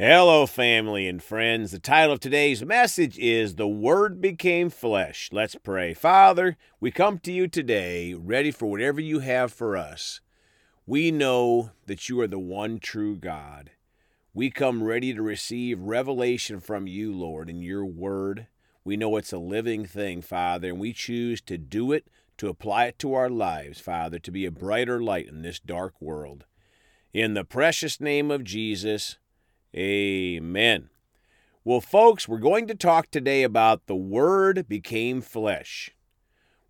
Hello, family and friends. The title of today's message is The Word Became Flesh. Let's pray. Father, we come to you today ready for whatever you have for us. We know that you are the one true God. We come ready to receive revelation from you, Lord, in your word. We know it's a living thing, Father, and we choose to do it, to apply it to our lives, Father, to be a brighter light in this dark world. In the precious name of Jesus, Amen. Well, folks, we're going to talk today about the Word became flesh.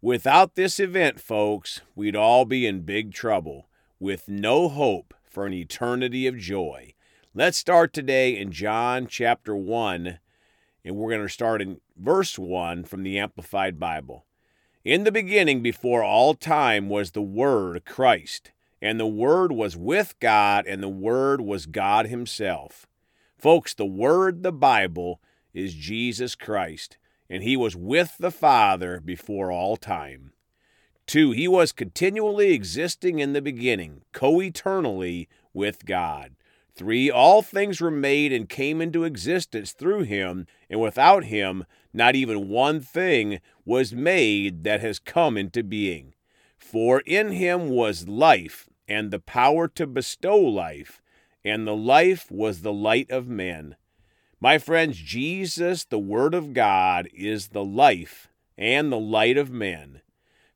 Without this event, folks, we'd all be in big trouble with no hope for an eternity of joy. Let's start today in John chapter 1, and we're going to start in verse 1 from the Amplified Bible. In the beginning, before all time, was the Word, Christ, and the Word was with God, and the Word was God Himself. Folks, the Word, the Bible, is Jesus Christ, and He was with the Father before all time. Two, He was continually existing in the beginning, co eternally with God. Three, all things were made and came into existence through Him, and without Him, not even one thing was made that has come into being. For in Him was life, and the power to bestow life and the life was the light of men. My friends, Jesus, the Word of God, is the life and the light of men.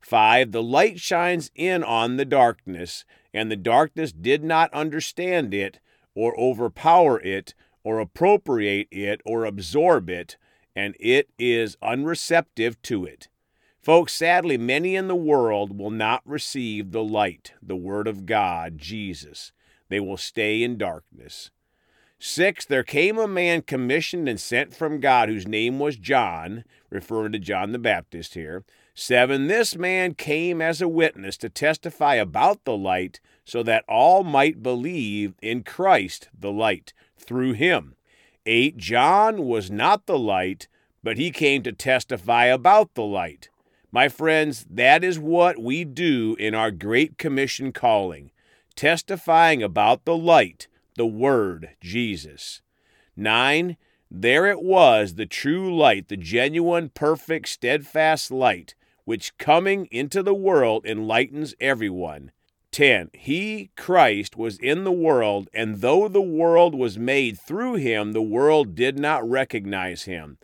5. The light shines in on the darkness, and the darkness did not understand it, or overpower it, or appropriate it, or absorb it, and it is unreceptive to it. Folks, sadly, many in the world will not receive the light, the Word of God, Jesus they will stay in darkness. Six, there came a man commissioned and sent from God whose name was John, referring to John the Baptist here. Seven, this man came as a witness to testify about the light so that all might believe in Christ, the light, through him. Eight, John was not the light, but he came to testify about the light. My friends, that is what we do in our Great Commission calling testifying about the light, the Word, Jesus. 9. There it was, the true light, the genuine, perfect, steadfast light, which coming into the world enlightens everyone. 10. He, Christ, was in the world, and though the world was made through him, the world did not recognize him.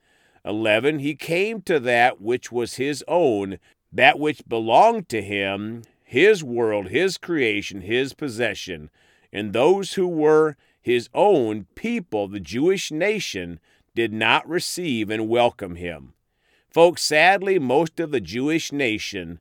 11. He came to that which was his own, that which belonged to him, his world, his creation, his possession, and those who were his own people, the Jewish nation, did not receive and welcome him. Folks, sadly, most of the Jewish nation,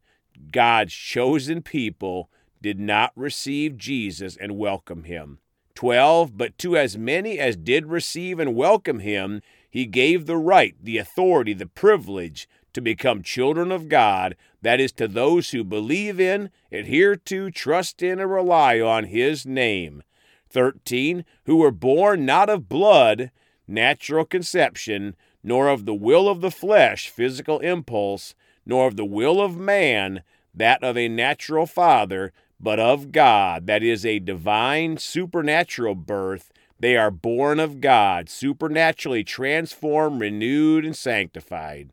God's chosen people, did not receive Jesus and welcome him. 12. But to as many as did receive and welcome him, he gave the right, the authority, the privilege to become children of God, that is, to those who believe in, adhere to, trust in, and rely on His name. 13. Who were born not of blood, natural conception, nor of the will of the flesh, physical impulse, nor of the will of man, that of a natural father, but of God, that is, a divine, supernatural birth. They are born of God, supernaturally transformed, renewed, and sanctified.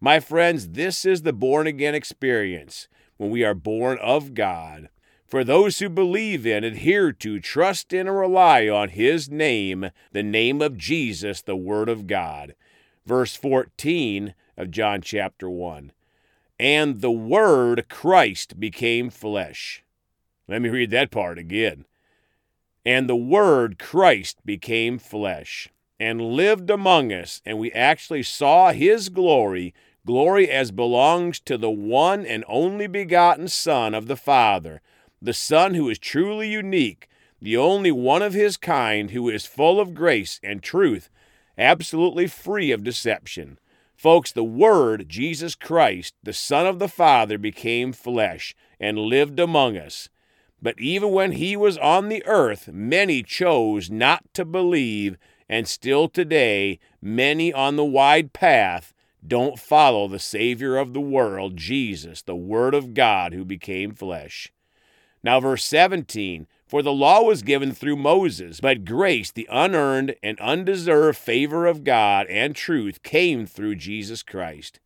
My friends, this is the born again experience when we are born of God. For those who believe in, adhere to, trust in, and rely on His name, the name of Jesus, the Word of God. Verse 14 of John chapter 1. And the Word, Christ, became flesh. Let me read that part again. And the Word, Christ, became flesh and lived among us, and we actually saw His glory glory as belongs to the one and only begotten Son of the Father, the Son who is truly unique, the only one of his kind who is full of grace and truth, absolutely free of deception. Folks, the Word, Jesus Christ, the Son of the Father, became flesh and lived among us. But even when he was on the earth, many chose not to believe, and still today, many on the wide path don't follow the Savior of the world, Jesus, the Word of God who became flesh. Now, verse 17 For the law was given through Moses, but grace, the unearned and undeserved favor of God and truth, came through Jesus Christ.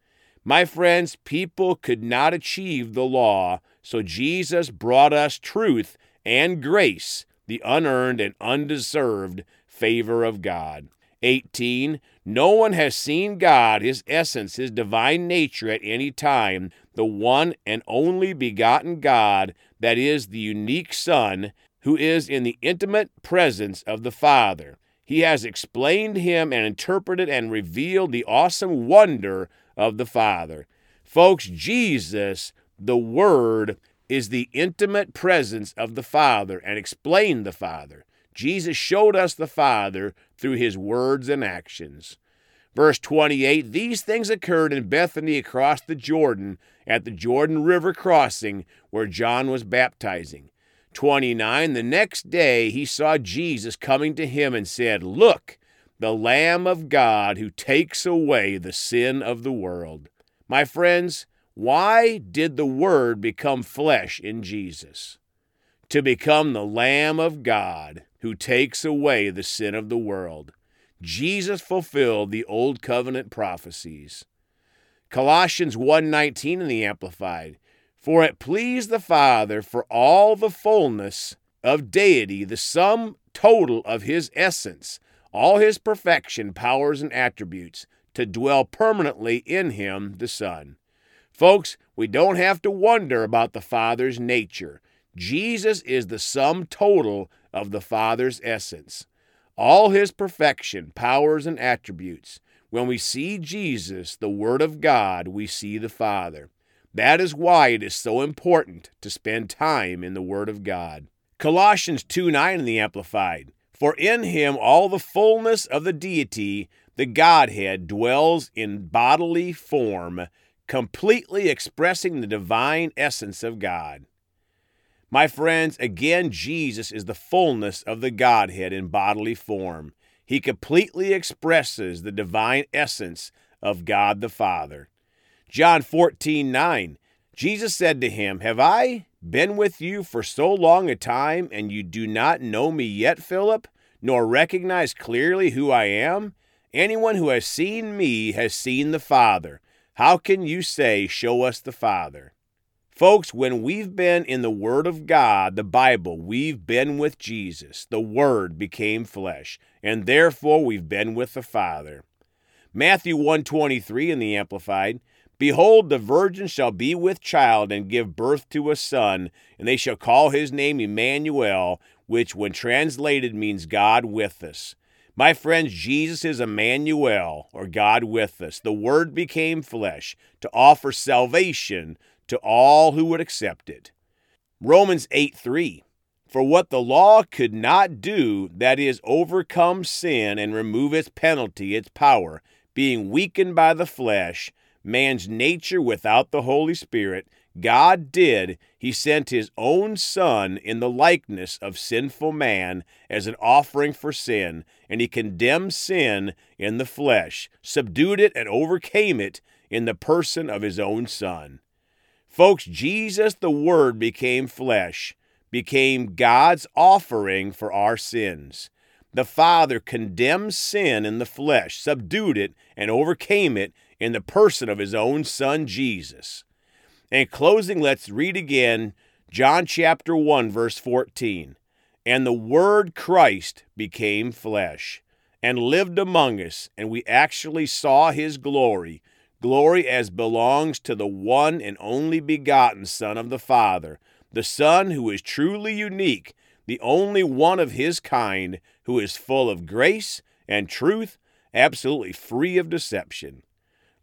My friends, people could not achieve the law, so Jesus brought us truth and grace, the unearned and undeserved favor of God. 18. No one has seen God, his essence, his divine nature at any time, the one and only begotten God, that is the unique Son, who is in the intimate presence of the Father. He has explained him and interpreted and revealed the awesome wonder of the Father. Folks, Jesus, the Word, is the intimate presence of the Father and explained the Father. Jesus showed us the Father through his words and actions. Verse 28 These things occurred in Bethany across the Jordan at the Jordan River crossing where John was baptizing. 29 The next day he saw Jesus coming to him and said, Look, the Lamb of God who takes away the sin of the world. My friends, why did the Word become flesh in Jesus? To become the Lamb of God who takes away the sin of the world. Jesus fulfilled the old covenant prophecies. Colossians 1:19 in the amplified for it pleased the Father for all the fullness of deity, the sum total of his essence, all his perfection, powers, and attributes, to dwell permanently in him, the Son. Folks, we don't have to wonder about the Father's nature. Jesus is the sum total of the Father's essence, all his perfection, powers, and attributes. When we see Jesus, the Word of God, we see the Father. That is why it is so important to spend time in the Word of God. Colossians 2 9 in the Amplified. For in him all the fullness of the deity, the Godhead, dwells in bodily form, completely expressing the divine essence of God. My friends, again, Jesus is the fullness of the Godhead in bodily form. He completely expresses the divine essence of God the Father. John 14, 9. Jesus said to him, Have I been with you for so long a time, and you do not know me yet, Philip, nor recognize clearly who I am? Anyone who has seen me has seen the Father. How can you say, Show us the Father? Folks, when we've been in the Word of God, the Bible, we've been with Jesus. The Word became flesh, and therefore we've been with the Father. Matthew 123 in the Amplified Behold, the virgin shall be with child and give birth to a son, and they shall call his name Emmanuel, which, when translated, means God with us. My friends, Jesus is Emmanuel, or God with us. The Word became flesh to offer salvation to all who would accept it. Romans 8 3. For what the law could not do, that is, overcome sin and remove its penalty, its power, being weakened by the flesh, man's nature without the Holy Spirit, God did, He sent His own Son in the likeness of sinful man as an offering for sin, and He condemned sin in the flesh, subdued it, and overcame it in the person of His own Son. Folks, Jesus, the Word, became flesh, became God's offering for our sins. The Father condemned sin in the flesh, subdued it, and overcame it in the person of his own son Jesus. In closing, let's read again John chapter 1, verse 14. And the Word Christ became flesh and lived among us, and we actually saw his glory glory as belongs to the one and only begotten Son of the Father, the Son who is truly unique, the only one of his kind who is full of grace and truth, absolutely free of deception.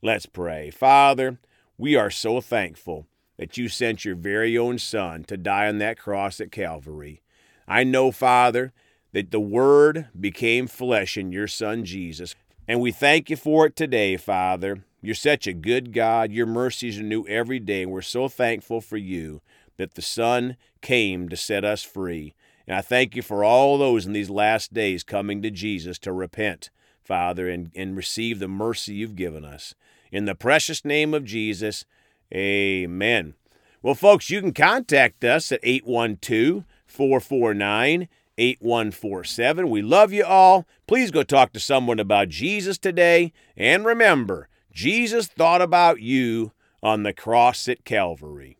Let's pray. Father, we are so thankful that you sent your very own Son to die on that cross at Calvary. I know, Father, that the Word became flesh in your Son Jesus, and we thank you for it today, Father. You're such a good God. Your mercies are new every day, and we're so thankful for you that the Son came to set us free. And I thank you for all those in these last days coming to Jesus to repent, Father, and, and receive the mercy you've given us. In the precious name of Jesus, amen. Well, folks, you can contact us at 812 449 8147. We love you all. Please go talk to someone about Jesus today. And remember, Jesus thought about you on the cross at Calvary.